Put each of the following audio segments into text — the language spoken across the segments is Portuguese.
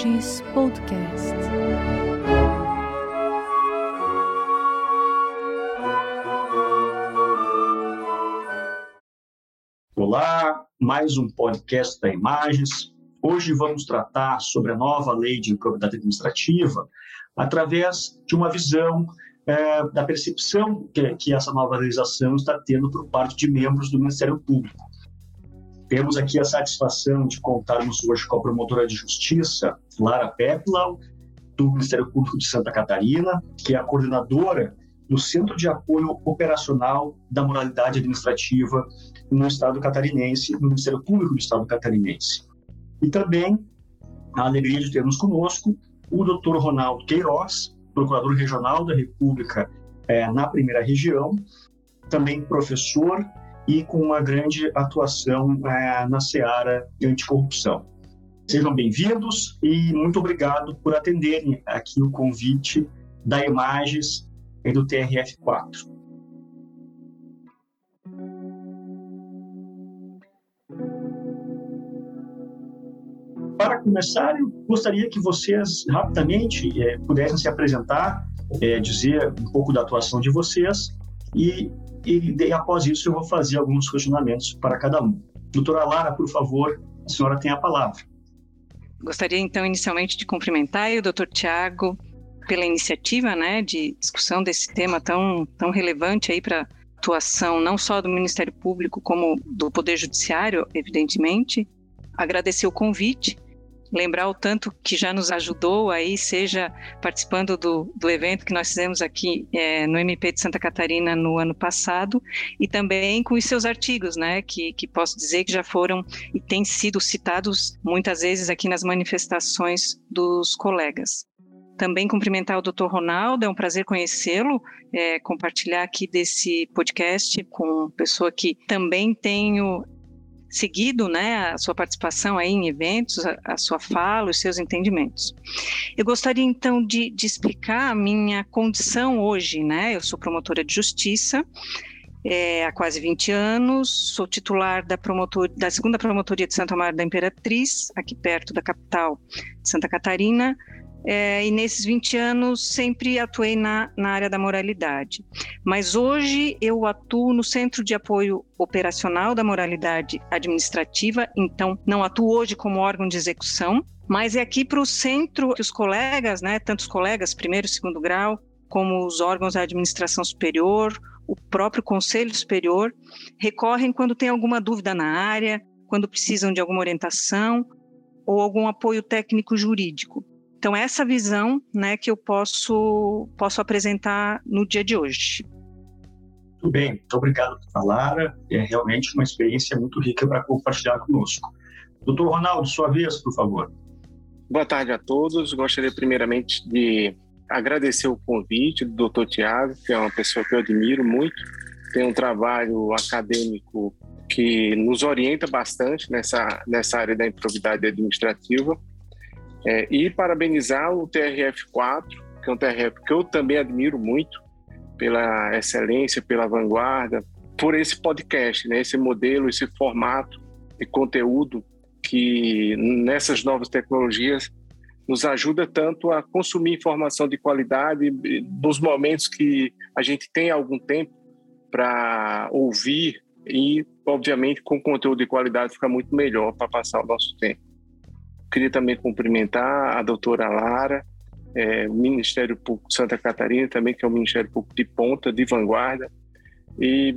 Podcast. Olá, mais um podcast da Imagens. Hoje vamos tratar sobre a nova lei de improbidade administrativa através de uma visão é, da percepção que, que essa nova legislação está tendo por parte de membros do Ministério Público. Temos aqui a satisfação de contarmos hoje com a promotora de justiça, Lara Peplau, do Ministério Público de Santa Catarina, que é a coordenadora do Centro de Apoio Operacional da Moralidade Administrativa no Estado catarinense, no Ministério Público do Estado catarinense. E também a alegria de termos conosco o Dr. Ronaldo Queiroz, procurador regional da República é, na primeira região, também professor e com uma grande atuação é, na seara de anticorrupção. Sejam bem-vindos e muito obrigado por atenderem aqui o convite da Imagens e do TRF4. Para começar, eu gostaria que vocês rapidamente é, pudessem se apresentar, é, dizer um pouco da atuação de vocês e e, após isso eu vou fazer alguns questionamentos para cada um. Doutora Lara, por favor, a senhora tem a palavra. Gostaria então inicialmente de cumprimentar o doutor Tiago pela iniciativa, né, de discussão desse tema tão tão relevante aí para atuação não só do Ministério Público como do Poder Judiciário, evidentemente. Agradecer o convite lembrar o tanto que já nos ajudou aí, seja participando do, do evento que nós fizemos aqui é, no MP de Santa Catarina no ano passado, e também com os seus artigos, né, que, que posso dizer que já foram e têm sido citados muitas vezes aqui nas manifestações dos colegas. Também cumprimentar o Dr. Ronaldo, é um prazer conhecê-lo, é, compartilhar aqui desse podcast com pessoa que também tenho seguido né, a sua participação aí em eventos, a, a, sua fala, os seus entendimentos. Eu gostaria então de, de explicar a minha condição hoje, né? Eu sou promotora de justiça, é, há quase 20 anos, sou titular da, promotor, da segunda promotoria de Santa Maria da Imperatriz, aqui perto da capital de Santa Catarina, é, e nesses 20 anos sempre atuei na, na área da moralidade. Mas hoje eu atuo no Centro de Apoio Operacional da Moralidade Administrativa, então não atuo hoje como órgão de execução, mas é aqui para o centro que os colegas, né, tanto os colegas primeiro e segundo grau, como os órgãos da administração superior, o próprio Conselho Superior, recorrem quando tem alguma dúvida na área, quando precisam de alguma orientação ou algum apoio técnico jurídico. Então, essa visão né, que eu posso, posso apresentar no dia de hoje. Muito bem, muito obrigado, Lara. É realmente uma experiência muito rica para compartilhar conosco. Doutor Ronaldo, sua vez, por favor. Boa tarde a todos. Gostaria primeiramente de agradecer o convite do doutor Tiago, que é uma pessoa que eu admiro muito. Tem um trabalho acadêmico que nos orienta bastante nessa, nessa área da improbidade administrativa. É, e parabenizar o TRF4, que é um TRF que eu também admiro muito pela excelência, pela vanguarda, por esse podcast, né, esse modelo, esse formato de conteúdo que nessas novas tecnologias nos ajuda tanto a consumir informação de qualidade nos momentos que a gente tem algum tempo para ouvir e, obviamente, com conteúdo de qualidade fica muito melhor para passar o nosso tempo. Queria também cumprimentar a doutora Lara, é, o Ministério Público Santa Catarina, também, que é o Ministério Público de ponta, de vanguarda. E,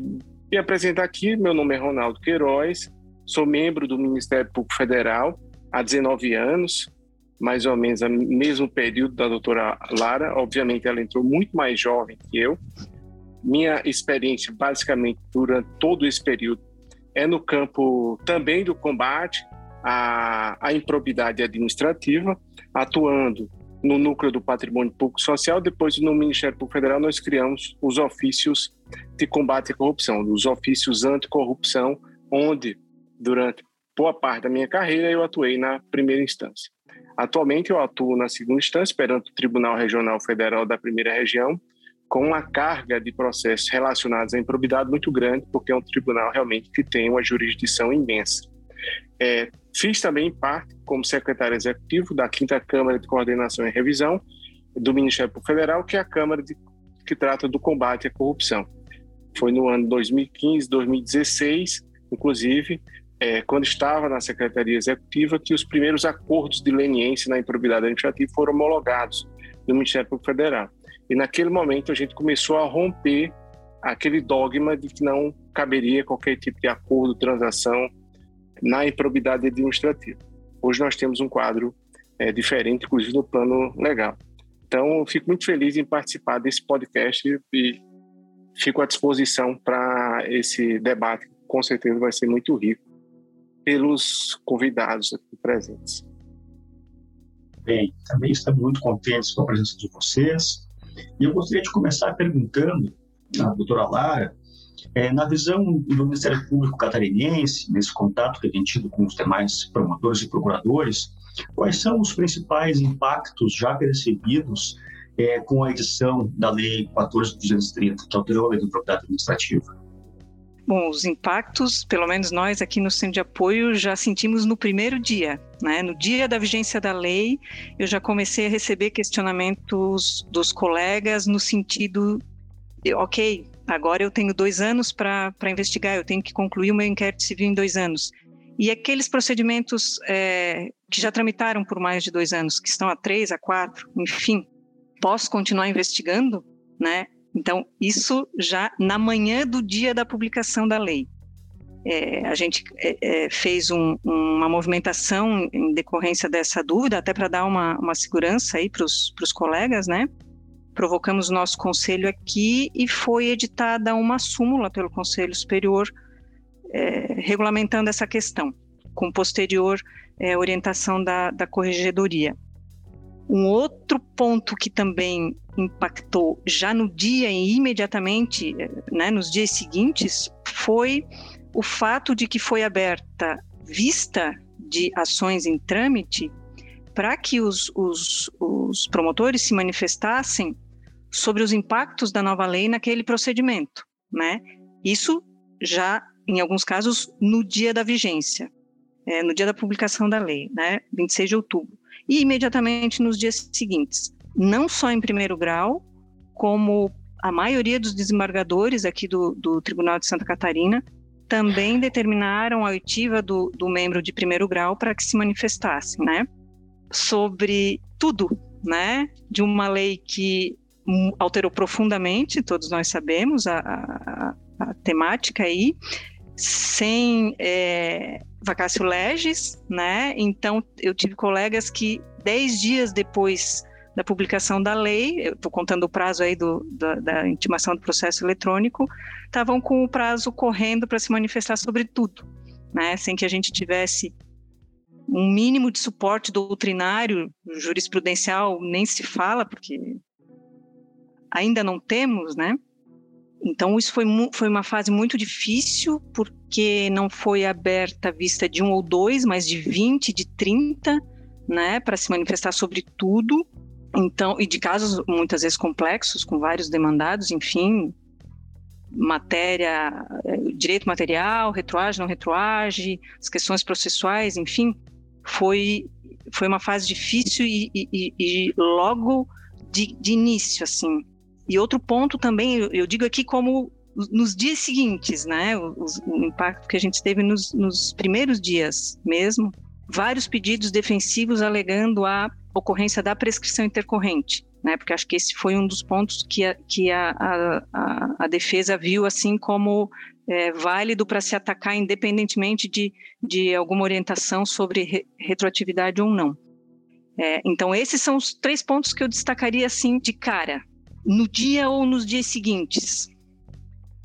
apresentar aqui, meu nome é Ronaldo Queiroz, sou membro do Ministério Público Federal há 19 anos, mais ou menos o mesmo período da doutora Lara. Obviamente, ela entrou muito mais jovem que eu. Minha experiência, basicamente, durante todo esse período, é no campo também do combate a, a improbidade administrativa, atuando no núcleo do patrimônio público social. Depois, no Ministério Público Federal, nós criamos os ofícios de combate à corrupção, os ofícios anticorrupção, onde, durante boa parte da minha carreira, eu atuei na primeira instância. Atualmente, eu atuo na segunda instância, perante o Tribunal Regional Federal da Primeira Região, com uma carga de processos relacionados à improbidade muito grande, porque é um tribunal realmente que tem uma jurisdição imensa. É, fiz também parte como secretário executivo da quinta Câmara de Coordenação e Revisão do Ministério Público Federal, que é a Câmara de, que trata do combate à corrupção. Foi no ano 2015, 2016, inclusive, é, quando estava na Secretaria Executiva, que os primeiros acordos de leniência na improbidade administrativa foram homologados no Ministério Público Federal. E naquele momento a gente começou a romper aquele dogma de que não caberia qualquer tipo de acordo, transação na improbidade administrativa. Hoje nós temos um quadro é, diferente, inclusive no plano legal. Então, fico muito feliz em participar desse podcast e fico à disposição para esse debate, que com certeza vai ser muito rico pelos convidados aqui presentes. Bem, também estamos muito contentes com a presença de vocês. E eu gostaria de começar perguntando à doutora Lara, é, na visão do Ministério Público catarinense, nesse contato que tem tido com os demais promotores e procuradores, quais são os principais impactos já percebidos é, com a edição da Lei 14.230, que alterou a Lei de Propriedade Administrativa? Bom, os impactos, pelo menos nós aqui no Centro de Apoio, já sentimos no primeiro dia. Né? No dia da vigência da lei, eu já comecei a receber questionamentos dos colegas no sentido de, ok, agora eu tenho dois anos para investigar, eu tenho que concluir o meu inquérito civil em dois anos. E aqueles procedimentos é, que já tramitaram por mais de dois anos, que estão a três, a quatro, enfim, posso continuar investigando? Né? Então, isso já na manhã do dia da publicação da lei. É, a gente é, é, fez um, uma movimentação em decorrência dessa dúvida, até para dar uma, uma, segurança aí para os colegas, né? Provocamos nosso conselho aqui e foi editada uma súmula pelo Conselho Superior é, regulamentando essa questão, com posterior é, orientação da, da Corregedoria. Um outro ponto que também impactou já no dia e imediatamente, né, nos dias seguintes, foi o fato de que foi aberta vista de ações em trâmite para que os, os, os promotores se manifestassem sobre os impactos da nova lei naquele procedimento, né? Isso já, em alguns casos, no dia da vigência, é, no dia da publicação da lei, né? 26 de outubro e imediatamente nos dias seguintes, não só em primeiro grau, como a maioria dos desembargadores aqui do, do Tribunal de Santa Catarina também determinaram a oitiva do, do membro de primeiro grau para que se manifestasse, né? Sobre tudo, né? De uma lei que alterou profundamente, todos nós sabemos a, a, a temática aí, sem é, vacácio legis, né? Então, eu tive colegas que dez dias depois da publicação da lei, eu estou contando o prazo aí do, da, da intimação do processo eletrônico, estavam com o prazo correndo para se manifestar sobre tudo, né? Sem que a gente tivesse um mínimo de suporte doutrinário, jurisprudencial nem se fala, porque ainda não temos, né? Então, isso foi, foi uma fase muito difícil, porque não foi aberta a vista de um ou dois, mas de 20, de 30, né, para se manifestar sobre tudo. Então, e de casos muitas vezes complexos, com vários demandados, enfim, matéria, eh, direito material, retroagem, não retroagem, as questões processuais, enfim, foi, foi uma fase difícil e, e, e logo de, de início, assim, e outro ponto também, eu, digo aqui como nos dias seguintes, né, o, o impacto que a gente teve nos, nos, primeiros dias mesmo, vários pedidos defensivos alegando a ocorrência da prescrição intercorrente, né, porque acho que esse foi um dos pontos que a, que a, a, a defesa viu assim como é, válido para se atacar independentemente de, de alguma orientação sobre re, retroatividade ou não. É, então esses são os três pontos que eu destacaria assim de cara, no dia ou nos dias seguintes.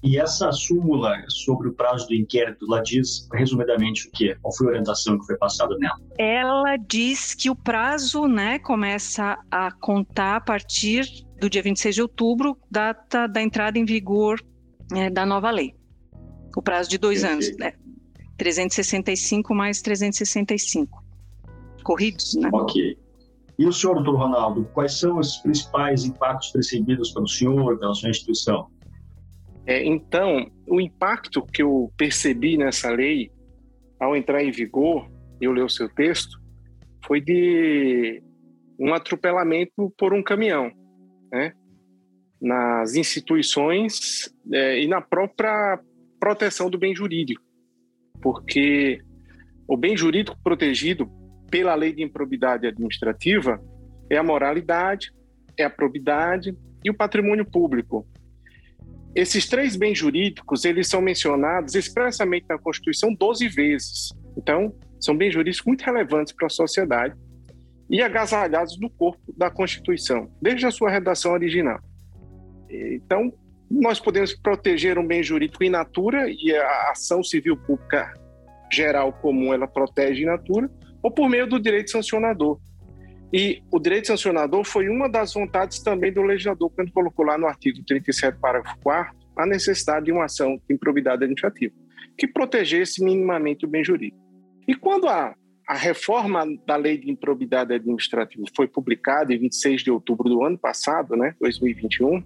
E essa súmula sobre o prazo do inquérito, ela diz resumidamente o quê? Qual foi a orientação que foi passada nela? Ela diz que o prazo né, começa a contar a partir do dia 26 de outubro, data da entrada em vigor é, da nova lei. O prazo de dois Perfeito. anos, né? 365 mais 365. Corridos, né? Ok. E o senhor, doutor Ronaldo, quais são os principais impactos percebidos pelo senhor, pela sua instituição? É, então, o impacto que eu percebi nessa lei ao entrar em vigor, eu ler o seu texto, foi de um atropelamento por um caminhão, né? nas instituições é, e na própria proteção do bem jurídico, porque o bem jurídico protegido pela lei de improbidade administrativa é a moralidade, é a probidade e o patrimônio público. Esses três bens jurídicos, eles são mencionados expressamente na Constituição 12 vezes. Então, são bens jurídicos muito relevantes para a sociedade e agasalhados no corpo da Constituição, desde a sua redação original. Então, nós podemos proteger um bem jurídico in natura e a ação civil pública geral comum ela protege in natura, ou por meio do direito sancionador. E o direito sancionador foi uma das vontades também do legislador, quando colocou lá no artigo 37, parágrafo 4 a necessidade de uma ação de improbidade administrativa, que protegesse minimamente o bem jurídico. E quando a, a reforma da lei de improbidade administrativa foi publicada em 26 de outubro do ano passado, né, 2021,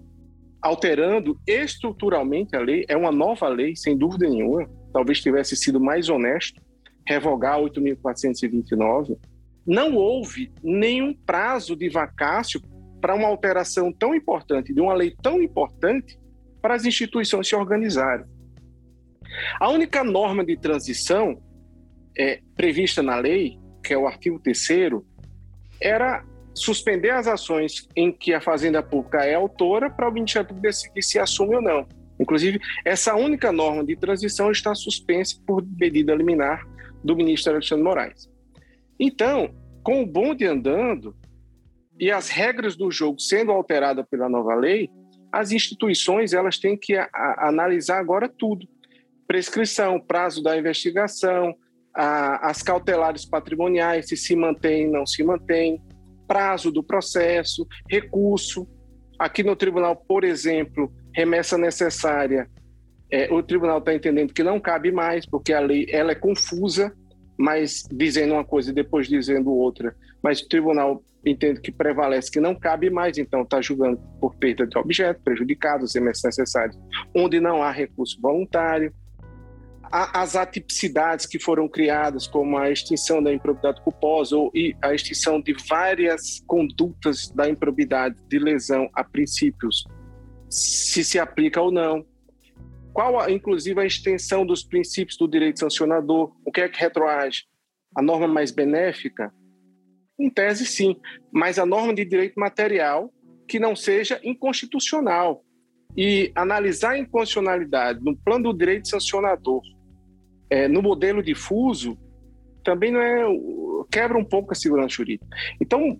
alterando estruturalmente a lei, é uma nova lei, sem dúvida nenhuma, talvez tivesse sido mais honesto revogar 8.429, não houve nenhum prazo de vacácio para uma alteração tão importante, de uma lei tão importante, para as instituições se organizarem. A única norma de transição é, prevista na lei, que é o artigo 3 era suspender as ações em que a Fazenda Pública é autora para o Ministério Público decidir se assume ou não. Inclusive, essa única norma de transição está suspensa por medida liminar do ministro Alexandre Moraes. Então, com o bonde andando e as regras do jogo sendo alteradas pela nova lei, as instituições elas têm que a, a, analisar agora tudo: prescrição, prazo da investigação, a, as cautelares patrimoniais, se se mantém, não se mantém, prazo do processo, recurso. Aqui no tribunal, por exemplo, remessa necessária, é, o tribunal está entendendo que não cabe mais, porque a lei ela é confusa, mas dizendo uma coisa e depois dizendo outra. Mas o tribunal entende que prevalece que não cabe mais, então está julgando por perda de objeto, prejudicados, remessas necessários, onde não há recurso voluntário as atipicidades que foram criadas, como a extinção da improbidade culposa ou a extinção de várias condutas da improbidade de lesão a princípios, se se aplica ou não. Qual, inclusive, a extensão dos princípios do direito sancionador? O que é que retroage? A norma mais benéfica? Em tese, sim, mas a norma de direito material que não seja inconstitucional. E analisar a inconstitucionalidade no plano do direito sancionador é, no modelo difuso, também não é quebra um pouco a segurança jurídica. Então,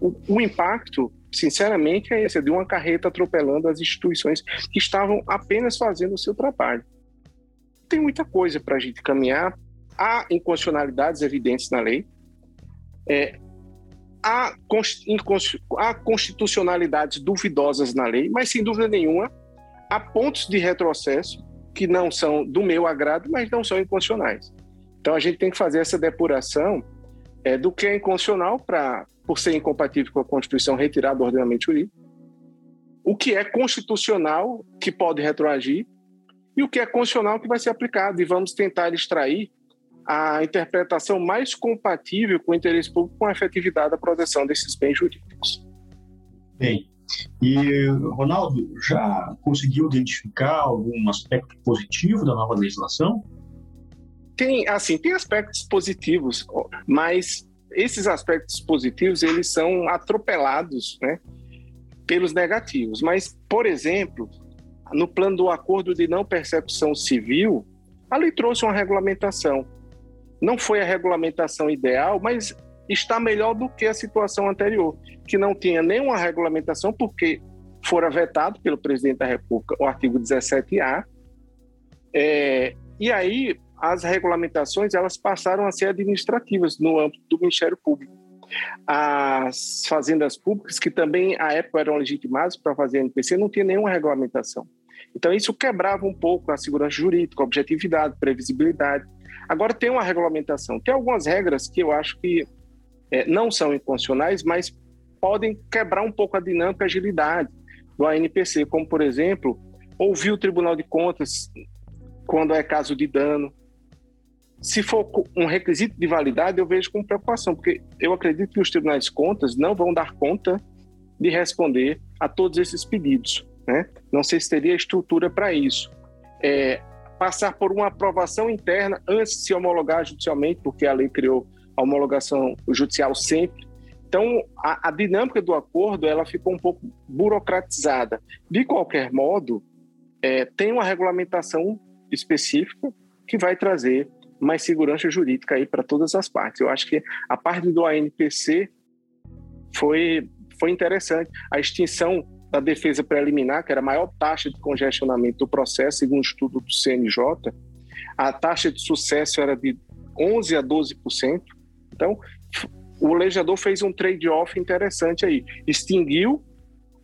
o, o impacto, sinceramente, é esse, de uma carreta atropelando as instituições que estavam apenas fazendo o seu trabalho. Tem muita coisa para a gente caminhar. Há inconstitucionalidades evidentes na lei. É, há, há constitucionalidades duvidosas na lei, mas sem dúvida nenhuma há pontos de retrocesso que não são do meu agrado, mas não são inconstitucionais. Então a gente tem que fazer essa depuração é, do que é inconstitucional para por ser incompatível com a Constituição retirar do ordenamento jurídico, o que é constitucional que pode retroagir e o que é constitucional que vai ser aplicado e vamos tentar extrair a interpretação mais compatível com o interesse público com a efetividade da proteção desses bens jurídicos. Bem, e, Ronaldo, já conseguiu identificar algum aspecto positivo da nova legislação? Tem, assim, tem aspectos positivos, mas esses aspectos positivos, eles são atropelados, né, pelos negativos. Mas, por exemplo, no plano do acordo de não percepção civil, a lei trouxe uma regulamentação. Não foi a regulamentação ideal, mas está melhor do que a situação anterior, que não tinha nenhuma regulamentação, porque fora vetado pelo presidente da República o artigo 17A. É, e aí as regulamentações elas passaram a ser administrativas no âmbito do Ministério Público. As fazendas públicas, que também à época eram legitimadas para fazer NPC, não tinha nenhuma regulamentação. Então isso quebrava um pouco a segurança jurídica, objetividade, previsibilidade. Agora tem uma regulamentação. Tem algumas regras que eu acho que é, não são inconstitucionais, mas podem quebrar um pouco a dinâmica e agilidade do ANPC, como, por exemplo, ouvir o Tribunal de Contas quando é caso de dano, se for um requisito de validade, eu vejo com preocupação, porque eu acredito que os tribunais de contas não vão dar conta de responder a todos esses pedidos. Né? Não sei se teria estrutura para isso. É, passar por uma aprovação interna antes de se homologar judicialmente, porque a lei criou a homologação judicial sempre. Então, a, a dinâmica do acordo ela ficou um pouco burocratizada. De qualquer modo, é, tem uma regulamentação específica que vai trazer mais segurança jurídica aí para todas as partes. Eu acho que a parte do ANPC foi, foi interessante. A extinção da defesa preliminar, que era a maior taxa de congestionamento do processo, segundo o estudo do CNJ, a taxa de sucesso era de 11 a 12%. Então, o legislador fez um trade-off interessante aí. Extinguiu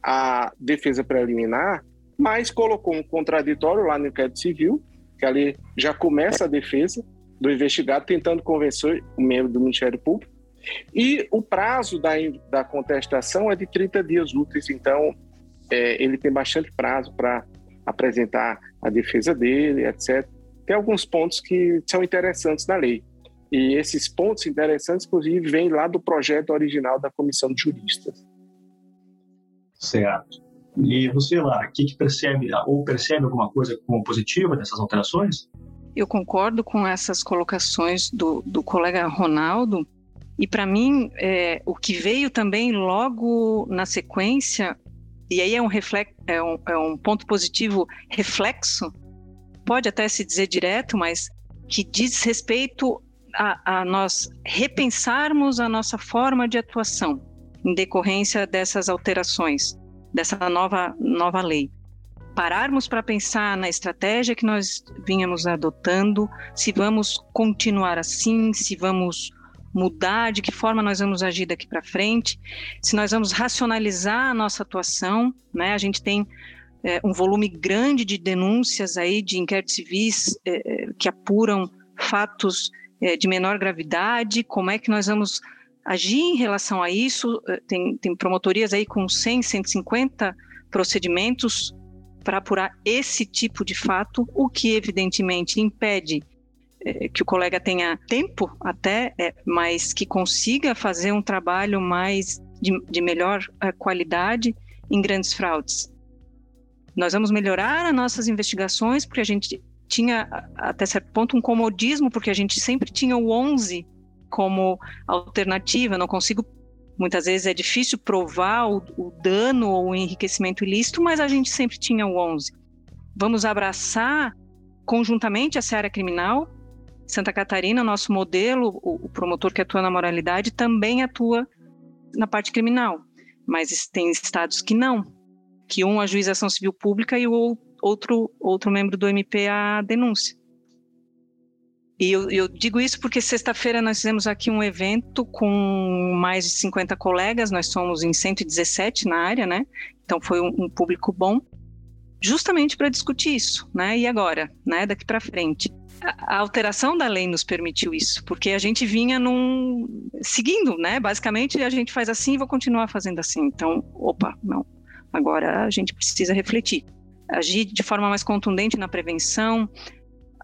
a defesa preliminar, mas colocou um contraditório lá no inquérito civil, que ali já começa a defesa do investigado tentando convencer o membro do Ministério Público. E o prazo da, da contestação é de 30 dias úteis, então é, ele tem bastante prazo para apresentar a defesa dele, etc. Tem alguns pontos que são interessantes na lei. E esses pontos interessantes, inclusive, vêm lá do projeto original da Comissão de Juristas. Certo. E você, Lara, o que, que percebe, ou percebe alguma coisa como positiva dessas alterações? Eu concordo com essas colocações do, do colega Ronaldo, e para mim, é, o que veio também logo na sequência e aí é um, é um, é um ponto positivo reflexo, pode até se dizer direto, mas que diz respeito a, a nós repensarmos a nossa forma de atuação em decorrência dessas alterações, dessa nova, nova lei. Pararmos para pensar na estratégia que nós vínhamos adotando, se vamos continuar assim, se vamos mudar, de que forma nós vamos agir daqui para frente, se nós vamos racionalizar a nossa atuação, né? A gente tem é, um volume grande de denúncias aí de inquéritos civis é, é que apuram fatos é, de menor gravidade, como é que nós vamos agir em relação a isso? É, tem, tem promotorias aí com 100, 150 procedimentos para apurar esse tipo de fato, o que evidentemente impede é, que o colega tenha tempo até, é, mas que consiga fazer um trabalho mais de, de melhor é, qualidade em grandes fraudes. Nós vamos melhorar as nossas investigações, porque a gente tinha, até certo ponto, um comodismo, porque a gente sempre tinha o 11 como alternativa. Não consigo, muitas vezes é difícil provar o, o dano ou o enriquecimento ilícito, mas a gente sempre tinha o 11. Vamos abraçar conjuntamente a seara criminal, Santa Catarina, nosso modelo, o, promotor que atua na moralidade também atua na parte criminal, mas tem estados que não, que um ajuiza ação civil pública e o outro outro membro do MP a denúncia. E eu, eu digo isso porque sexta-feira nós fizemos aqui um evento com mais de 50 colegas, nós somos em 117 na área, né? Então foi um, um público bom, justamente para discutir isso, né? E agora, né? Daqui para frente a alteração da lei nos permitiu isso, porque a gente vinha num seguindo, né? Basicamente a gente faz assim e vou continuar fazendo assim. Então, opa, não. Agora a gente precisa refletir, agir de forma mais contundente na prevenção,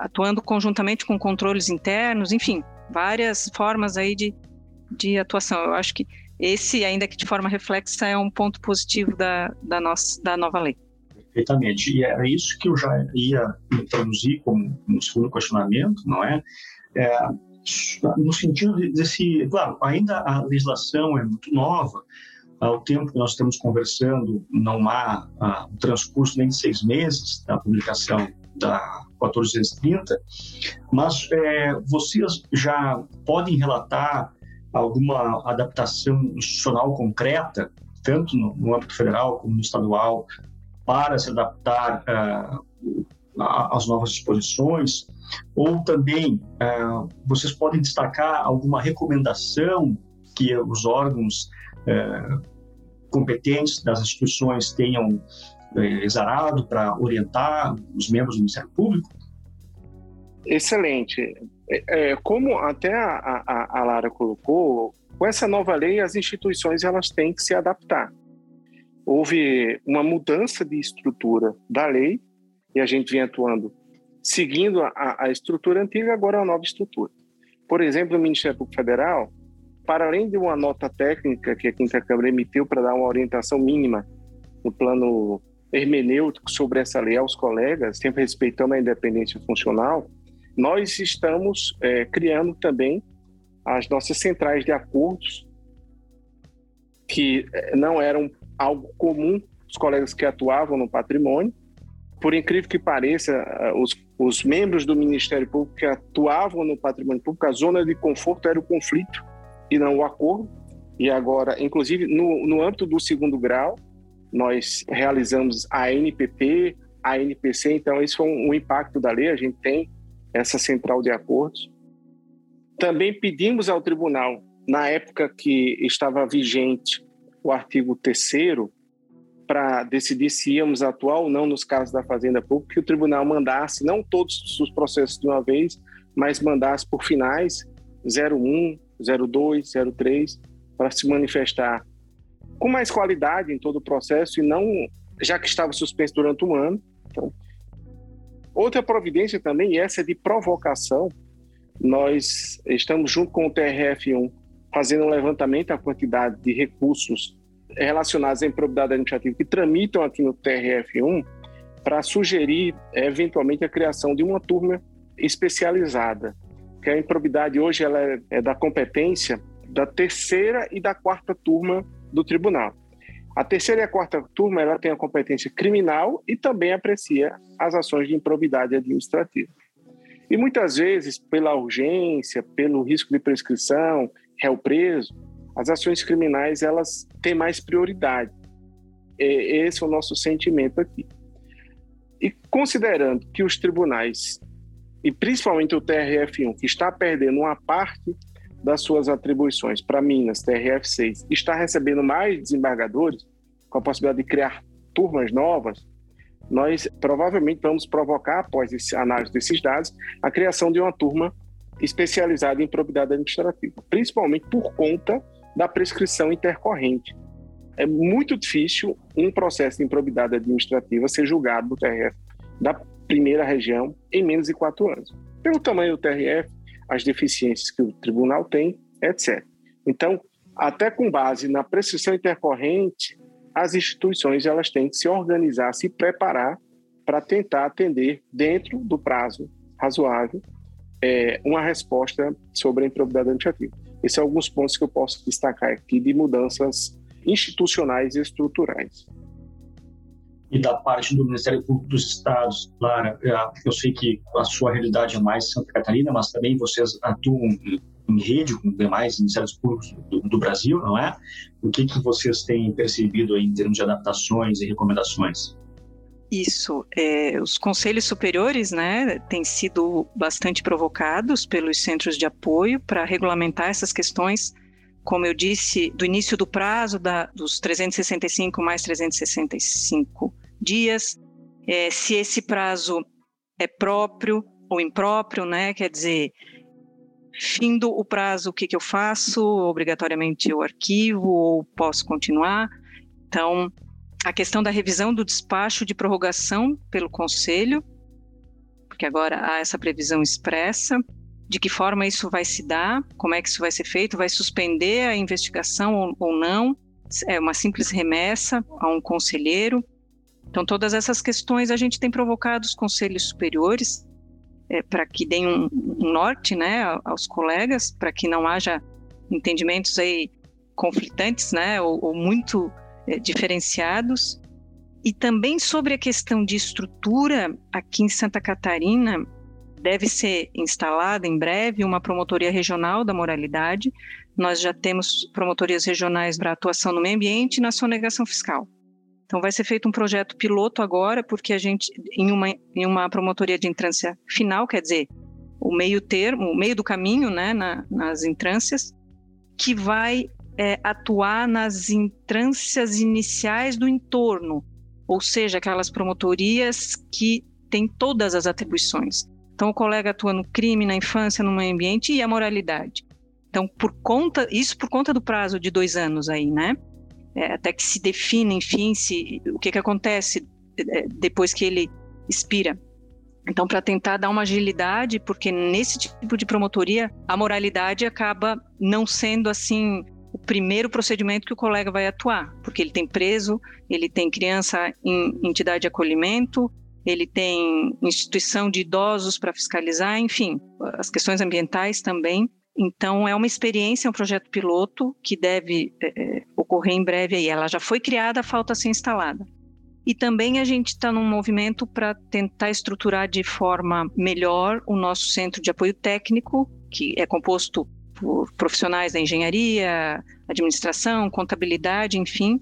atuando conjuntamente com controles internos, enfim, várias formas aí de, de atuação. Eu acho que esse, ainda que de forma reflexa, é um ponto positivo da, da, nossa, da nova lei. Perfeitamente. E era isso que eu já ia introduzir como um segundo questionamento, não é? é no sentido desse, claro, ainda a legislação é muito nova, ao tempo que nós estamos conversando, não há um transcurso nem de seis meses da publicação da 1430, mas é, vocês já podem relatar alguma adaptação institucional concreta, tanto no, no âmbito federal como no estadual, para se adaptar uh, às novas disposições, ou também uh, vocês podem destacar alguma recomendação que os órgãos uh, competentes das instituições tenham exarado para orientar os membros do Ministério Público? Excelente. É, como até a, a, a Lara colocou, com essa nova lei as instituições elas têm que se adaptar houve uma mudança de estrutura da lei e a gente vem atuando seguindo a, a estrutura antiga, agora é uma nova estrutura. Por exemplo, o Ministério Público Federal, para além de uma nota técnica que a Quinta Câmara emitiu para dar uma orientação mínima no plano hermenêutico sobre essa lei aos colegas, sempre respeitando a independência funcional, nós estamos é, criando também as nossas centrais de acordos, que é, não eram algo comum os colegas que atuavam no patrimônio. Por incrível que pareça, os, os membros do Ministério Público que atuavam no patrimônio público, a zona de conforto era o conflito e não o acordo. E agora, inclusive, no, no âmbito do segundo grau, nós realizamos a NPP, a NPC, então esse foi um, um impacto da lei, a gente tem essa central de acordos. Também pedimos ao tribunal, na época que estava vigente o artigo 3 para decidir se íamos atuar ou não nos casos da Fazenda Pública, que o tribunal mandasse, não todos os processos de uma vez, mas mandasse por finais 01, 02, 03, para se manifestar com mais qualidade em todo o processo e não, já que estava suspenso durante um ano. Então, outra providência também, essa é de provocação, nós estamos junto com o TRF1 fazendo um levantamento da quantidade de recursos relacionados à improbidade administrativa que tramitam aqui no TRF1 para sugerir eventualmente a criação de uma turma especializada, que a improbidade hoje ela é, é da competência da terceira e da quarta turma do tribunal. A terceira e a quarta turma ela tem a competência criminal e também aprecia as ações de improbidade administrativa. E muitas vezes, pela urgência, pelo risco de prescrição, réu preso, as ações criminais elas têm mais prioridade. Esse é o nosso sentimento aqui. E considerando que os tribunais, e principalmente o TRF1, que está perdendo uma parte das suas atribuições para Minas, TRF6, está recebendo mais desembargadores, com a possibilidade de criar turmas novas, nós provavelmente vamos provocar, após a análise desses dados, a criação de uma turma especializada em probidade administrativa, principalmente por conta da prescrição intercorrente. É muito difícil um processo de improbidade administrativa ser julgado no TRF da primeira região em menos de quatro anos. Pelo tamanho do TRF, as deficiências que o tribunal tem, etc. Então, até com base na prescrição intercorrente, as instituições elas têm que se organizar, se preparar para tentar atender dentro do prazo razoável é, uma resposta sobre a improbidade administrativa. Esses são alguns pontos que eu posso destacar aqui de mudanças institucionais e estruturais e da parte do Ministério Público dos Estados, Clara, é, eu sei que a sua realidade é mais Santa Catarina, mas também vocês atuam em rede com demais ministérios públicos do, do Brasil, não é? O que, que vocês têm percebido em termos de adaptações e recomendações? Isso, é, os conselhos superiores, né, têm sido bastante provocados pelos centros de apoio para regulamentar essas questões como eu disse, do início do prazo da, dos 365 mais 365 dias, é, se esse prazo é próprio ou impróprio, né? Quer dizer, findo o prazo, o que, que eu faço? Obrigatoriamente eu arquivo ou posso continuar? Então, a questão da revisão do despacho de prorrogação pelo Conselho, porque agora há essa previsão expressa, de que forma isso vai se dar, como é que isso vai ser feito, vai suspender a investigação ou, ou não, é uma simples remessa a um conselheiro. Então, todas essas questões a gente tem provocado os conselhos superiores é, para que deem um, um, norte né, aos colegas, para que não haja entendimentos aí conflitantes né, ou, ou muito é, diferenciados. E também sobre a questão de estrutura, aqui em Santa Catarina, deve ser instalada em breve uma promotoria regional da moralidade. Nós já temos promotorias regionais para atuação no meio ambiente e na sonegação fiscal. Então, vai ser feito um projeto piloto agora, porque a gente, em uma, em uma promotoria de entrância final, quer dizer, o meio termo, o meio do caminho, né, na, nas entrâncias, que vai é, atuar nas entrâncias iniciais do entorno, ou seja, aquelas promotorias que têm todas as atribuições. Então, o colega atua no crime, na infância, no meio ambiente e a moralidade. Então, por conta, isso por conta do prazo de dois anos aí, né? É, até que se define, enfim, se, o que, que acontece é, depois que ele expira. Então, para tentar dar uma agilidade, porque nesse tipo de promotoria, a moralidade acaba não sendo assim o primeiro procedimento que o colega vai atuar, porque ele tem preso, ele tem criança em entidade de acolhimento, ele tem instituição de idosos para fiscalizar, enfim, as questões ambientais também. Então, é uma experiência, um projeto piloto que deve é, ocorrer em breve aí. Ela já foi criada, falta ser instalada. E também a gente está num movimento para tentar estruturar de forma melhor o nosso centro de apoio técnico, que é composto por profissionais da engenharia, administração, contabilidade, enfim,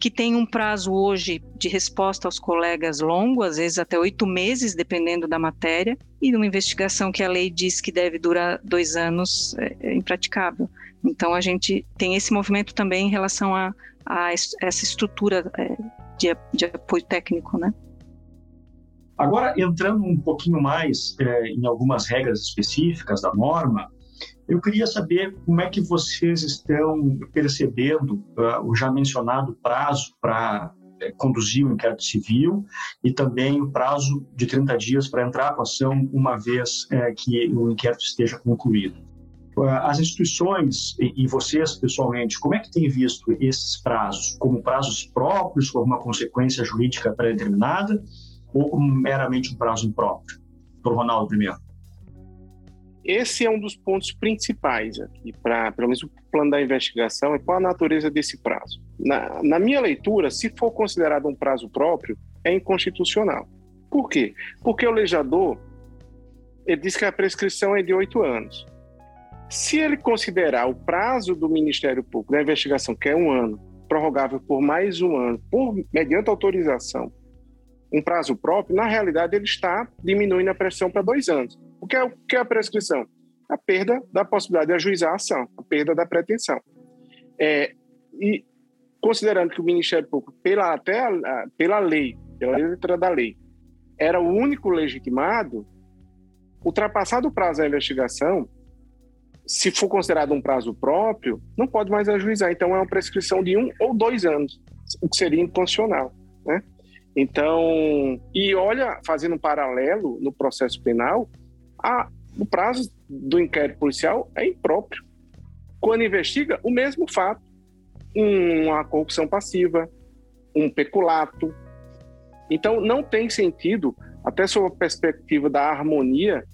que tem um prazo hoje de resposta aos colegas longo, às vezes até oito meses, dependendo da matéria, e uma investigação que a lei diz que deve durar dois anos é, é impraticável. Então a gente tem esse movimento também em relação a, a essa estrutura é, de, de apoio técnico, né? Agora, entrando um pouquinho mais é, em algumas regras específicas da norma, eu queria saber como é que vocês estão percebendo uh, o já mencionado prazo para é, conduzir o inquérito civil e também o prazo de 30 dias para entrar com a ação uma vez é, que o inquérito esteja concluído. As instituições e vocês pessoalmente, como é que têm visto esses prazos? Como prazos próprios, com alguma consequência jurídica pré-determinada ou como meramente um prazo impróprio? Por Ronaldo primeiro. Esse é um dos pontos principais aqui, para pelo menos o plano da investigação, é qual a natureza desse prazo. Na, na minha leitura, se for considerado um prazo próprio, é inconstitucional. Por quê? Porque o legislador ele diz que a prescrição é de oito anos. Se ele considerar o prazo do Ministério Público da investigação, que é um ano, prorrogável por mais um ano, por, mediante autorização, um prazo próprio, na realidade ele está diminuindo a pressão para dois anos. O que é, o que é a prescrição? A perda da possibilidade de ajuizar a ação, a perda da pretensão. É, e considerando que o Ministério Público, pela, até a, pela lei, pela letra da lei, era o único legitimado, ultrapassado o prazo da investigação, se for considerado um prazo próprio, não pode mais ajuizar. Então, é uma prescrição de um ou dois anos, o que seria inconstitucional. Né? Então, e olha, fazendo um paralelo no processo penal, a, o prazo do inquérito policial é impróprio. Quando investiga o mesmo fato, uma corrupção passiva, um peculato. Então, não tem sentido, até sob a perspectiva da harmonia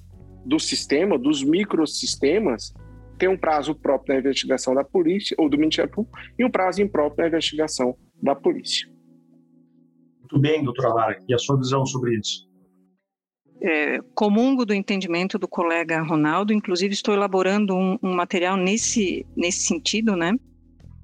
do sistema, dos microsistemas, tem um prazo próprio na investigação da polícia ou do Ministério Público e um prazo impróprio na investigação da polícia. Muito bem, doutora Lara. E a sua visão sobre isso? É, comungo do entendimento do colega Ronaldo, inclusive estou elaborando um, um material nesse, nesse sentido, né?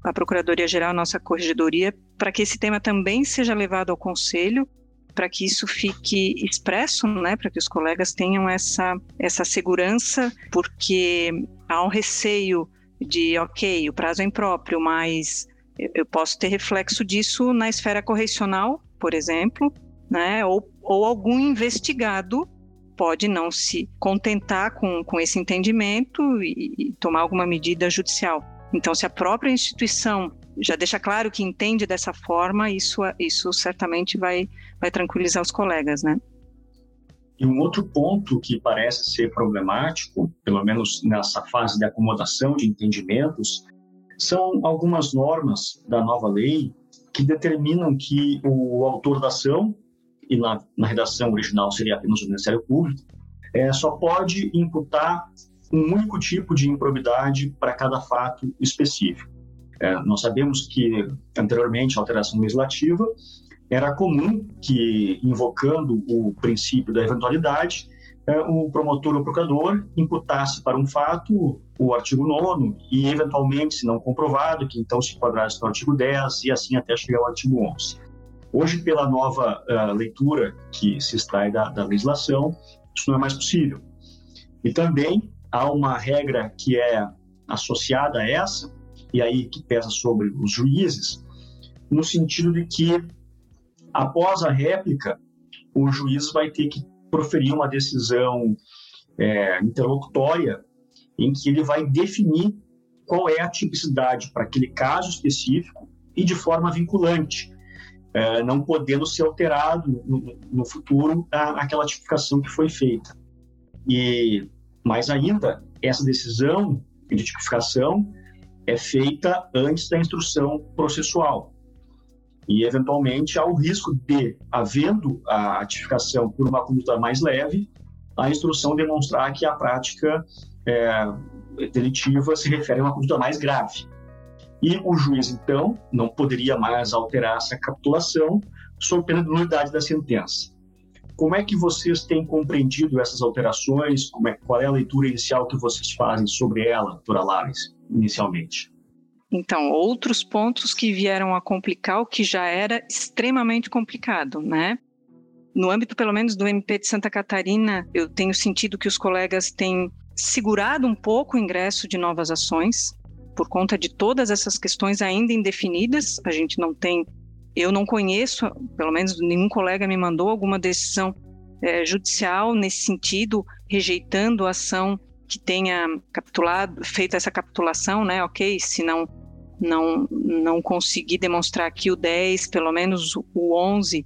A Procuradoria-Geral, nossa corregedoria, para que esse tema também seja levado ao Conselho para que isso fique expresso, né, para que os colegas tenham essa, essa segurança, porque há um receio de, ok, o prazo é impróprio, mas eu posso ter reflexo disso na esfera correcional, por exemplo, né, ou, ou algum investigado pode não se contentar com, com esse entendimento e, e tomar alguma medida judicial. Então, se a própria instituição já deixa claro que entende dessa forma, isso, isso certamente vai, vai tranquilizar os colegas, né? E um outro ponto que parece ser problemático, pelo menos nessa fase de acomodação de entendimentos, são algumas normas da nova lei que determinam que o autor da ação, e na, na redação original seria apenas o Ministério Público, é, só pode imputar um único tipo de improbidade para cada fato específico. É, nós sabemos que, anteriormente, a alteração legislativa era comum que, invocando o princípio da eventualidade, é, o promotor ou procurador imputasse para um fato o artigo 9 e, eventualmente, se não comprovado, que então se enquadrasse no artigo 10 e assim até chegar ao artigo 11. Hoje, pela nova uh, leitura que se extrai da, da legislação, isso não é mais possível. E também há uma regra que é associada a essa, e aí que pesa sobre os juízes, no sentido de que, após a réplica, o juiz vai ter que proferir uma decisão é, interlocutória em que ele vai definir qual é a tipicidade para aquele caso específico e de forma vinculante. É, não podendo ser alterado no, no futuro a, aquela tipificação que foi feita. E mais ainda, essa decisão de tipificação é feita antes da instrução processual. E, eventualmente, há o risco de, havendo a atificação por uma conduta mais leve, a instrução demonstrar que a prática é, delitiva se refere a uma conduta mais grave. E o juiz, então, não poderia mais alterar essa capitulação sob pena de nulidade da sentença. Como é que vocês têm compreendido essas alterações? Como é, qual é a leitura inicial que vocês fazem sobre ela, doutora Lares, inicialmente? Então, outros pontos que vieram a complicar o que já era extremamente complicado, né? No âmbito, pelo menos, do MP de Santa Catarina, eu tenho sentido que os colegas têm segurado um pouco o ingresso de novas ações, por conta de todas essas questões ainda indefinidas. A gente não tem, eu não conheço, pelo menos nenhum colega me mandou alguma decisão é, judicial nesse sentido, rejeitando a ação que tenha capitulado, feito essa capitulação, né? Ok, se não não não conseguir demonstrar aqui o 10, pelo menos o 11,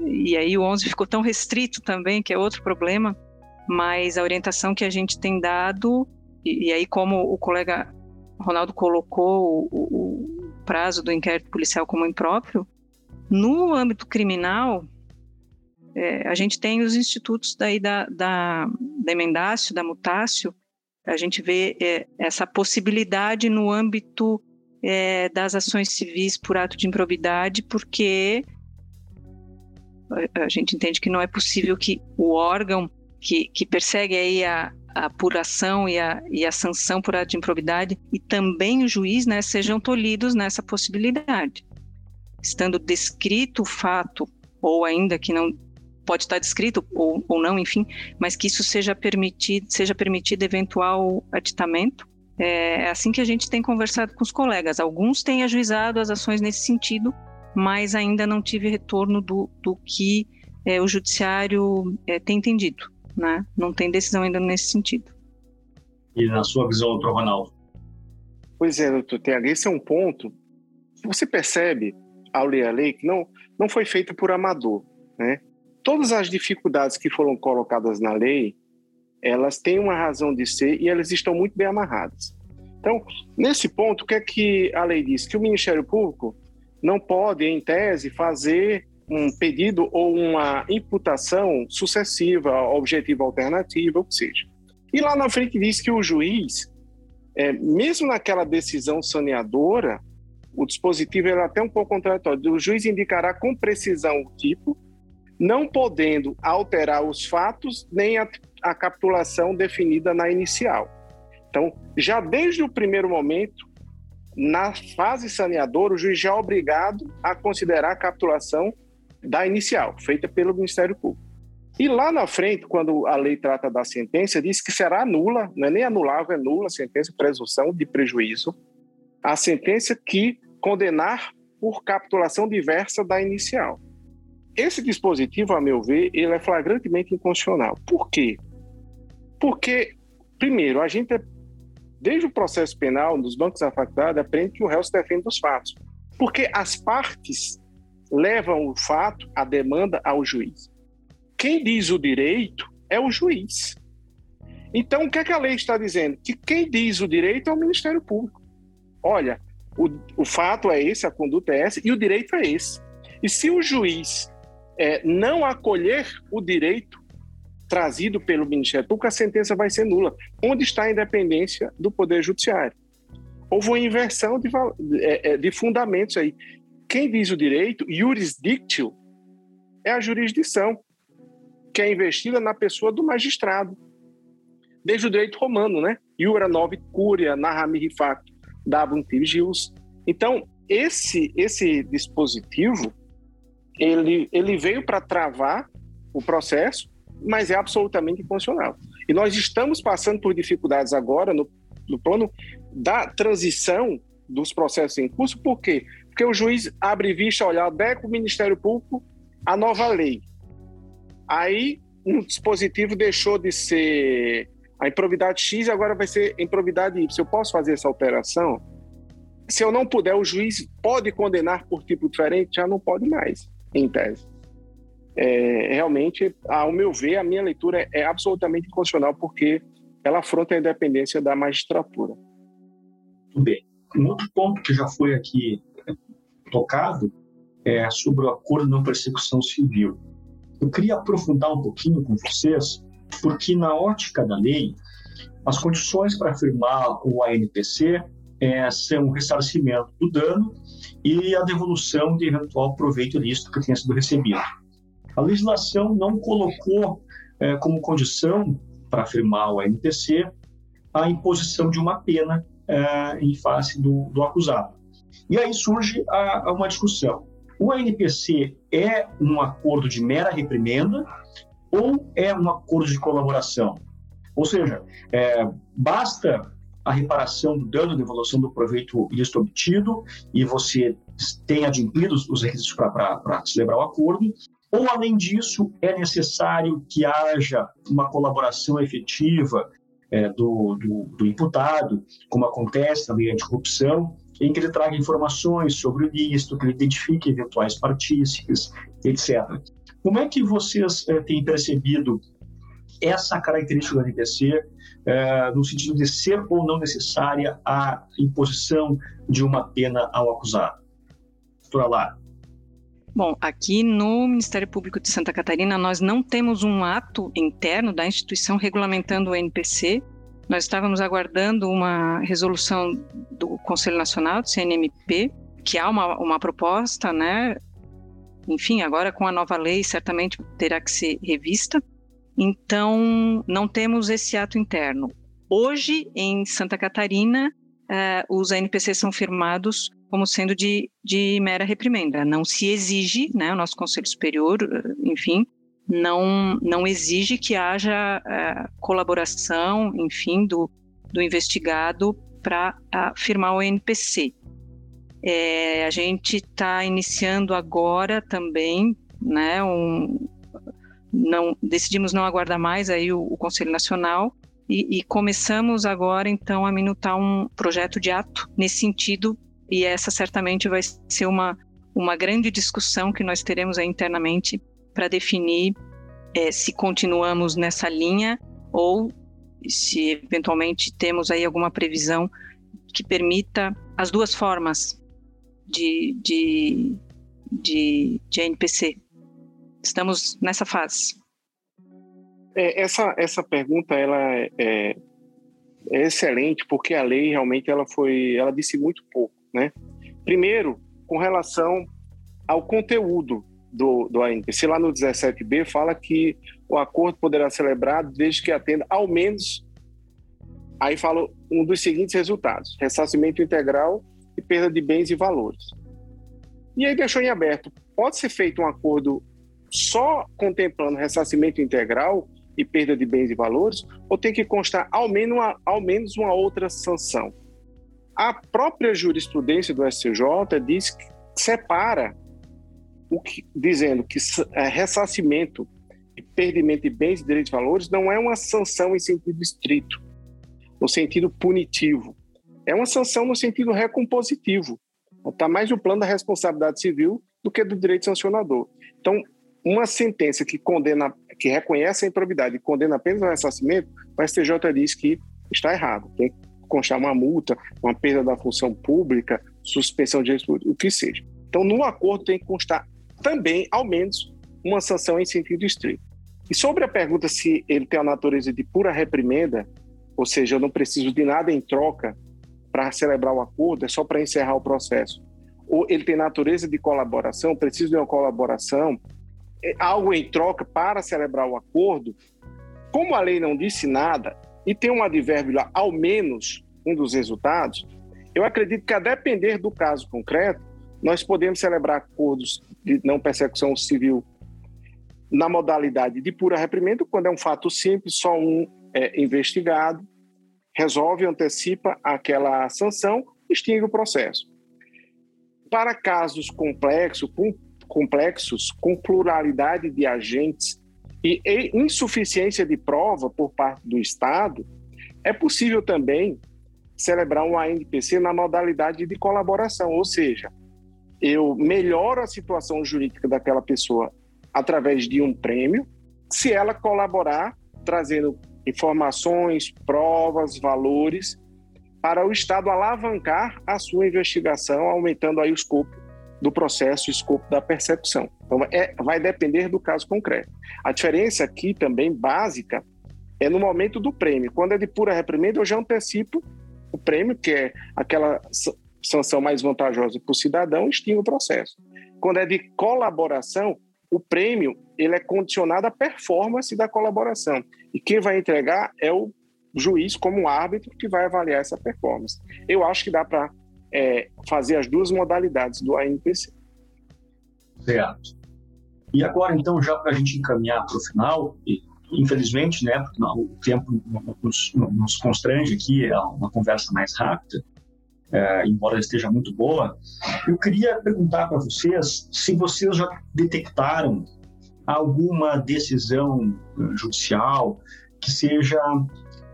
e aí o 11 ficou tão restrito também, que é outro problema, mas a orientação que a gente tem dado, e, e aí como o colega Ronaldo colocou o, o prazo do inquérito policial como impróprio, no âmbito criminal, é, a gente tem os institutos daí da, da, da emendácio, da mutácio, a gente vê é, essa possibilidade no âmbito é, das ações civis por ato de improbidade, porque a gente entende que não é possível que o órgão que, que persegue aí a, a apuração e a, e a sanção por ato de improbidade e também o juiz né, sejam tolhidos nessa possibilidade. Estando descrito o fato, ou ainda que não pode estar descrito ou, ou não, enfim, mas que isso seja permitido, seja permitido eventual aditamento. É assim que a gente tem conversado com os colegas. Alguns têm ajuizado as ações nesse sentido, mas ainda não tive retorno do, do que é, o judiciário é, tem entendido né? Não tem decisão ainda nesse sentido. E na sua visão, doutor Ronaldo? Pois é, doutor Tiago, esse é um ponto. Você percebe, ao ler a lei, que não, não foi feita por amador, né? Todas as dificuldades que foram colocadas na lei, elas têm uma razão de ser e elas estão muito bem amarradas. Então, nesse ponto, o que é que a lei diz? Que o Ministério Público não pode, em tese, fazer um pedido ou uma imputação sucessiva, objetiva alternativa, ou que seja. E lá na frente diz que o juiz, é, mesmo naquela decisão saneadora, o dispositivo era até um pouco contraditório. O juiz indicará com precisão o tipo, não podendo alterar os fatos nem a, a capitulação definida na inicial. Então, já desde o primeiro momento, na fase saneadora, o juiz já é obrigado a considerar a capitulação da inicial, feita pelo Ministério Público. E lá na frente, quando a lei trata da sentença, diz que será nula, não é nem anulável, é nula a sentença, presunção de prejuízo, a sentença que condenar por capitulação diversa da inicial. Esse dispositivo, a meu ver, ele é flagrantemente inconstitucional. Por quê? Porque, primeiro, a gente, desde o processo penal, nos bancos da faculdade, aprende que o réu se defende dos fatos. Porque as partes levam o fato, a demanda ao juiz. Quem diz o direito é o juiz. Então, o que, é que a lei está dizendo? Que quem diz o direito é o Ministério Público. Olha, o, o fato é esse, a conduta é essa e o direito é esse. E se o juiz é, não acolher o direito trazido pelo Ministério Público, a sentença vai ser nula. Onde está a independência do Poder Judiciário? Houve uma inversão de, é, é, de fundamentos aí quem diz o direito, jurisdictio, é a jurisdição, que é investida na pessoa do magistrado. Desde o direito romano, né? Iura novi curia, narra mihi facto, dabunt. Então, esse, esse dispositivo, ele, ele veio para travar o processo, mas é absolutamente inconstitucional. E nós estamos passando por dificuldades agora no, no plano da transição dos processos em curso, por quê? Porque o juiz abre vista, olha, adequa o Ministério Público à nova lei. Aí um dispositivo deixou de ser a improvidade X e agora vai ser improvidade Y. Eu posso fazer essa alteração? se eu não puder, o juiz pode condenar por tipo diferente? Já não pode mais, em tese. É, realmente, ao meu ver, a minha leitura é absolutamente inconstitucional, porque ela afronta a independência da magistratura. Muito bem. Um outro ponto que já foi aqui tocado é sobre o acordo de não persecução civil. Eu queria aprofundar um pouquinho com vocês, porque na ótica da lei, as condições para firmar o ANPC é, são o ressarcimento do dano e a devolução de eventual proveito ilícito que tenha sido recebido. A legislação não colocou é, como condição para afirmar o ANPC a imposição de uma pena é, em face do, do, acusado. E aí surge a, a uma discussão. O ANPC é um acordo de mera reprimenda ou é um acordo de colaboração? Ou seja, é, basta a reparação do dano, devolução do proveito ilícito obtido, e você tem adimplido os requisitos para celebrar o acordo, ou, além disso, é necessário que haja uma colaboração efetiva é, do, do, do, imputado, como acontece na lei anticorrupção, em que ele traga informações sobre o ilícito, que ele identifique eventuais partícipes, etc. Como é que vocês é, têm percebido essa característica do NPC é, no sentido de ser ou não necessária a imposição de uma pena ao acusado. Doutora Lara. Bom, aqui no Ministério Público de Santa Catarina, nós não temos um ato interno da instituição regulamentando o NPC. Nós estávamos aguardando uma resolução do Conselho Nacional, do CNMP, que há uma, uma proposta, né? Enfim, agora com a nova lei, certamente terá que ser revista. Então, não temos esse ato interno. Hoje, em Santa Catarina, uh, os NPCs são firmados como sendo de, de mera reprimenda. Não se exige, né, o nosso Conselho Superior, enfim, não, não exige que haja uh, colaboração, enfim, do, do investigado para firmar o NPC. É, a gente está iniciando agora também né, um, não decidimos não aguardar mais aí o, o Conselho Nacional e, e, começamos agora então a minutar um projeto de ato nesse sentido e essa certamente vai ser uma uma grande discussão que nós teremos internamente para definir é, se continuamos nessa linha ou se eventualmente temos aí alguma previsão que permita as duas formas de, de, de, de NPC, Estamos nessa fase. É, essa, essa pergunta ela é, é, é, excelente porque a lei realmente ela foi, ela disse muito pouco, né? Primeiro, com relação ao conteúdo do, do ANPC, lá no 17b fala que o acordo poderá ser celebrado desde que atenda ao menos, aí fala um dos seguintes resultados, ressarcimento integral e perda de bens e valores. E aí deixou em aberto, pode ser feito um acordo só contemplando ressarcimento integral e perda de bens e valores, ou tem que constar ao menos uma, ao menos uma outra sanção? A própria jurisprudência do SCJ diz que separa o que, dizendo que é, ressarcimento e perdimento de bens e direitos e valores não é uma sanção em sentido estrito, no sentido punitivo. É uma sanção no sentido recompositivo. Está mais no plano da responsabilidade civil do que do direito sancionador. Então, uma sentença que condena, que reconhece a improbidade e condena apenas o ressarcimento, o STJ diz que está errado. Tem que constar uma multa, uma perda da função pública, suspensão de o que seja. Então, no acordo tem que constar também, ao menos, uma sanção em sentido estrito. E sobre a pergunta se ele tem a natureza de pura reprimenda, ou seja, eu não preciso de nada em troca para celebrar o acordo, é só para encerrar o processo. Ou ele tem natureza de colaboração, preciso de uma colaboração, é, algo em troca para celebrar o acordo, como a lei não disse nada e tem um advérbio lá, ao menos um dos resultados, eu acredito que a depender do caso concreto, nós podemos celebrar acordos de não persecução civil na modalidade de pura reprimenda, quando é um fato simples, só um é, investigado, resolve, antecipa aquela sanção, extingue o processo. Para casos complexos, com complexos com pluralidade de agentes e insuficiência de prova por parte do Estado, é possível também celebrar um ANPC na modalidade de colaboração, ou seja, eu melhoro a situação jurídica daquela pessoa através de um prêmio, se ela colaborar trazendo informações, provas, valores para o Estado alavancar a sua investigação, aumentando aí o escopo do processo, o escopo da persecução. Então, é, vai depender do caso concreto. A diferença aqui também básica é no momento do prêmio. Quando é de pura reprimenda, eu já antecipo o prêmio, que é aquela sanção mais vantajosa para o cidadão, extingue o processo. Quando é de colaboração, o prêmio ele é condicionado à performance da colaboração. E quem vai entregar é o juiz como árbitro que vai avaliar essa performance. Eu acho que dá para é, fazer as duas modalidades do ANPC. Certo. E agora, então, já para a gente encaminhar para o final, infelizmente, né, o tempo nos, nos constrange aqui, é uma conversa mais rápida, é, embora esteja muito boa, eu queria perguntar para vocês se vocês já detectaram alguma decisão eh, judicial que seja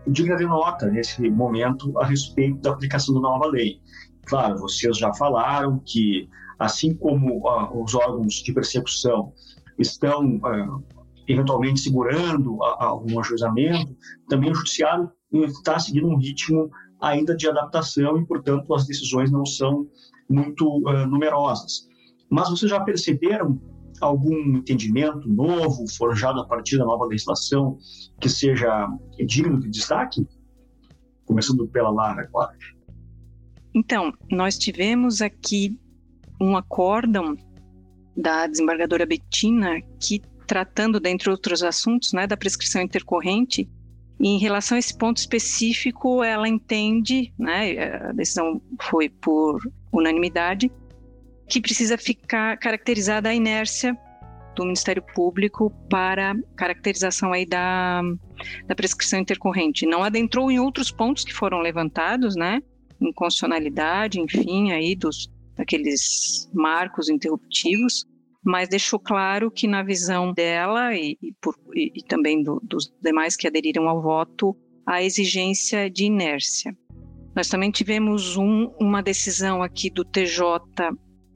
digna de nota nesse momento a respeito da aplicação da nova lei. Claro, vocês já falaram que, assim como uh, os órgãos de persecução estão uh, eventualmente segurando algum ajuizamento, também o judiciário está seguindo um ritmo ainda de adaptação e, portanto, as decisões não são muito uh, numerosas. Mas vocês já perceberam algum entendimento novo, forjado a partir da nova legislação, que seja digno de destaque? Começando pela Lara, claro. Então, nós tivemos aqui um acórdão da desembargadora Betina que tratando, dentre outros assuntos, né, da prescrição intercorrente, em relação a esse ponto específico, ela entende, né, a decisão foi por unanimidade, que precisa ficar caracterizada a inércia do Ministério Público para caracterização aí da, da prescrição intercorrente. Não adentrou em outros pontos que foram levantados, né, inconstitucionalidade, enfim, aí dos daqueles marcos interruptivos, mas deixou claro que na visão dela e, e, por, e, e também do, dos demais que aderiram ao voto, a exigência de inércia. Nós também tivemos um, uma decisão aqui do TJ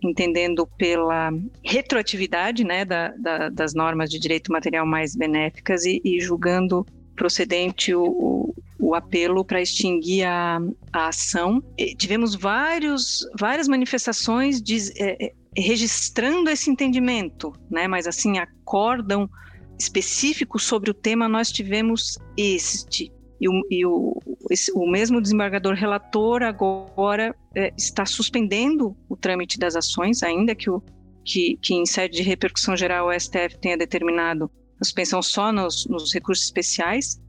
entendendo pela retroatividade né, da, da, das normas de direito material mais benéficas e, e julgando procedente o, o, o apelo para extinguir a, a ação. E tivemos vários, várias manifestações de, é, registrando esse entendimento, né? Mas assim, acórdão específico sobre o tema nós tivemos este. E o, e o, esse, o mesmo desembargador relator agora é, está suspendendo o trâmite das ações, ainda que, o, que, que em sede de repercussão geral o STF tenha determinado a suspensão só nos, nos recursos especiais.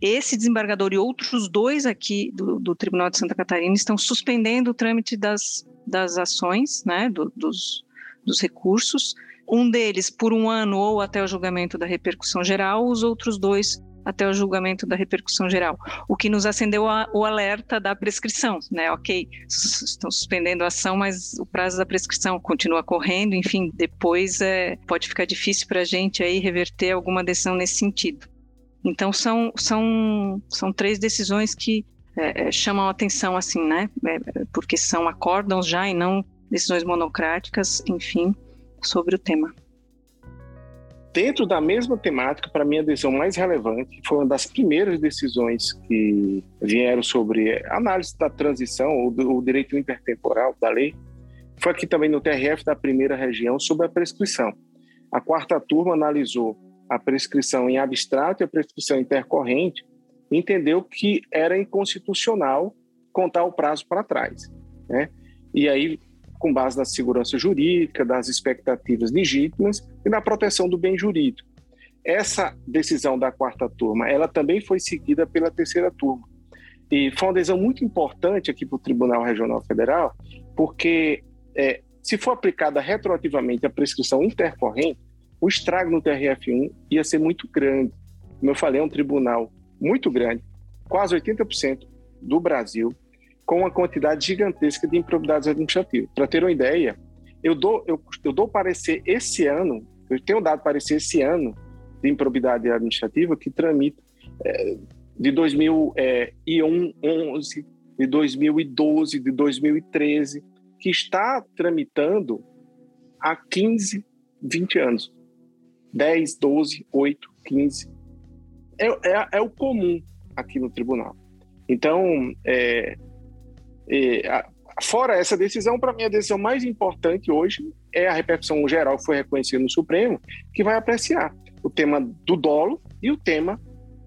Esse desembargador e outros dois aqui do, do Tribunal de Santa Catarina estão suspendendo o trâmite das, das ações, né, do, dos, dos recursos, um deles por um ano ou até o julgamento da repercussão geral, os outros dois até o julgamento da repercussão geral, o que nos acendeu a, o alerta da prescrição, né? Ok, estão suspendendo a ação, mas o prazo da prescrição continua correndo, enfim, depois é, pode ficar difícil para a gente aí reverter alguma decisão nesse sentido. Então são, são, são três decisões que é, é, chamam atenção, assim, né? É, porque são acórdãos já e não decisões monocráticas, enfim, sobre o tema. Dentro da mesma temática, para mim, a decisão mais relevante foi uma das primeiras decisões que vieram sobre análise da transição ou do direito intertemporal da lei. Foi aqui também no TRF da primeira região sobre a prescrição. A quarta turma analisou a prescrição em abstrato e a prescrição intercorrente entendeu que era inconstitucional contar o prazo para trás. Né? E aí, com base na segurança jurídica, das expectativas legítimas e na proteção do bem jurídico. Essa decisão da quarta turma, ela também foi seguida pela terceira turma. E foi uma decisão muito importante aqui para o Tribunal Regional Federal, porque é, se for aplicada retroativamente a prescrição intercorrente, o estrago no TRF1 ia ser muito grande. Como eu falei, é um tribunal muito grande, quase 80% do Brasil, com uma quantidade gigantesca de improbidades administrativas. Para ter uma ideia, eu dou, eu, eu dou parecer esse ano, eu tenho dado parecer esse ano de improbidade administrativa que tramita é, de 2011, de 2012, de 2013, que está tramitando há 15, 20 anos. 10, 12, 8, 15. É, é, é o comum aqui no tribunal. Então, é, é, fora essa decisão, para mim, a decisão mais importante hoje é a repercussão geral que foi reconhecida no Supremo, que vai apreciar o tema do dolo e o tema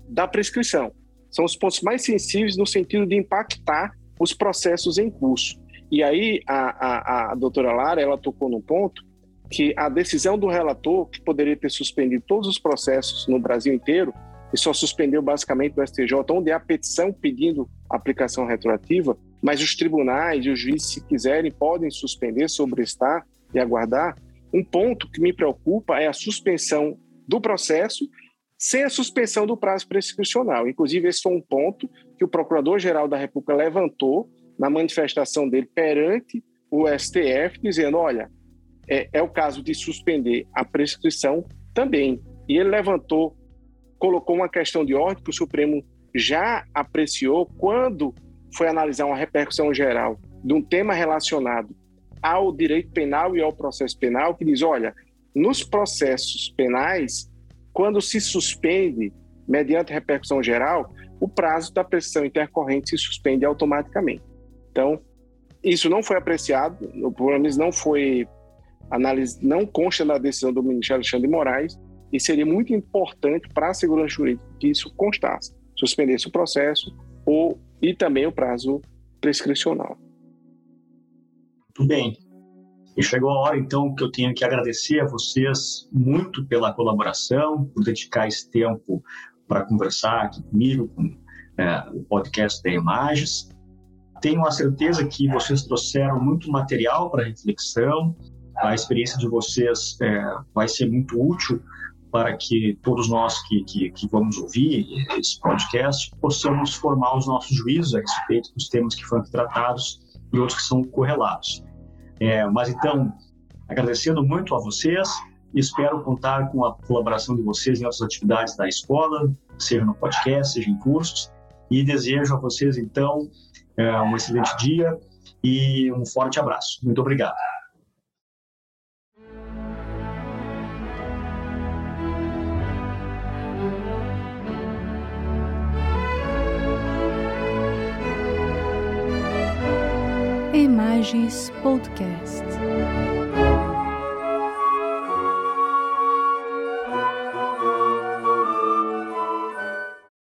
da prescrição. São os pontos mais sensíveis no sentido de impactar os processos em curso. E aí a, a, a doutora Lara ela tocou no ponto que a decisão do relator, que poderia ter suspendido todos os processos no Brasil inteiro, e só suspendeu basicamente no STJ, onde há petição pedindo aplicação retroativa, mas os tribunais e os juízes, se quiserem, podem suspender, sobrestar e aguardar. Um ponto que me preocupa é a suspensão do processo sem a suspensão do prazo prescricional. Inclusive, esse foi um ponto que o Procurador-Geral da República levantou na manifestação dele perante o STF, dizendo: olha, é, é o caso de suspender a prescrição também. E ele levantou, colocou uma questão de ordem que o Supremo já apreciou quando foi analisar uma repercussão geral de um tema relacionado ao direito penal e ao processo penal, que diz: olha, nos processos penais, quando se suspende, mediante repercussão geral, o prazo da prescrição intercorrente se suspende automaticamente. Então, isso não foi apreciado, pelo menos não foi análise, não consta na decisão do ministro Alexandre de Moraes, e seria muito importante para a segurança jurídica que isso constasse, suspendesse o processo ou e também o prazo prescricional. Bem. E chegou a hora, então, que eu tenho que agradecer a vocês muito pela colaboração, por dedicar esse tempo para conversar aqui comigo, com é, o podcast da Imagens. Tenho a certeza que vocês trouxeram muito material para reflexão. A experiência de vocês é, vai ser muito útil para que todos nós que, que, que, vamos ouvir esse podcast possamos formar os nossos juízos a respeito dos temas que foram tratados e outros que são correlatos. É, mas então, agradecendo muito a vocês, espero contar com a colaboração de vocês em outras atividades da escola, seja no podcast, seja em cursos, e desejo a vocês então é, um excelente dia e um forte abraço. Muito obrigado. Imagens Podcast.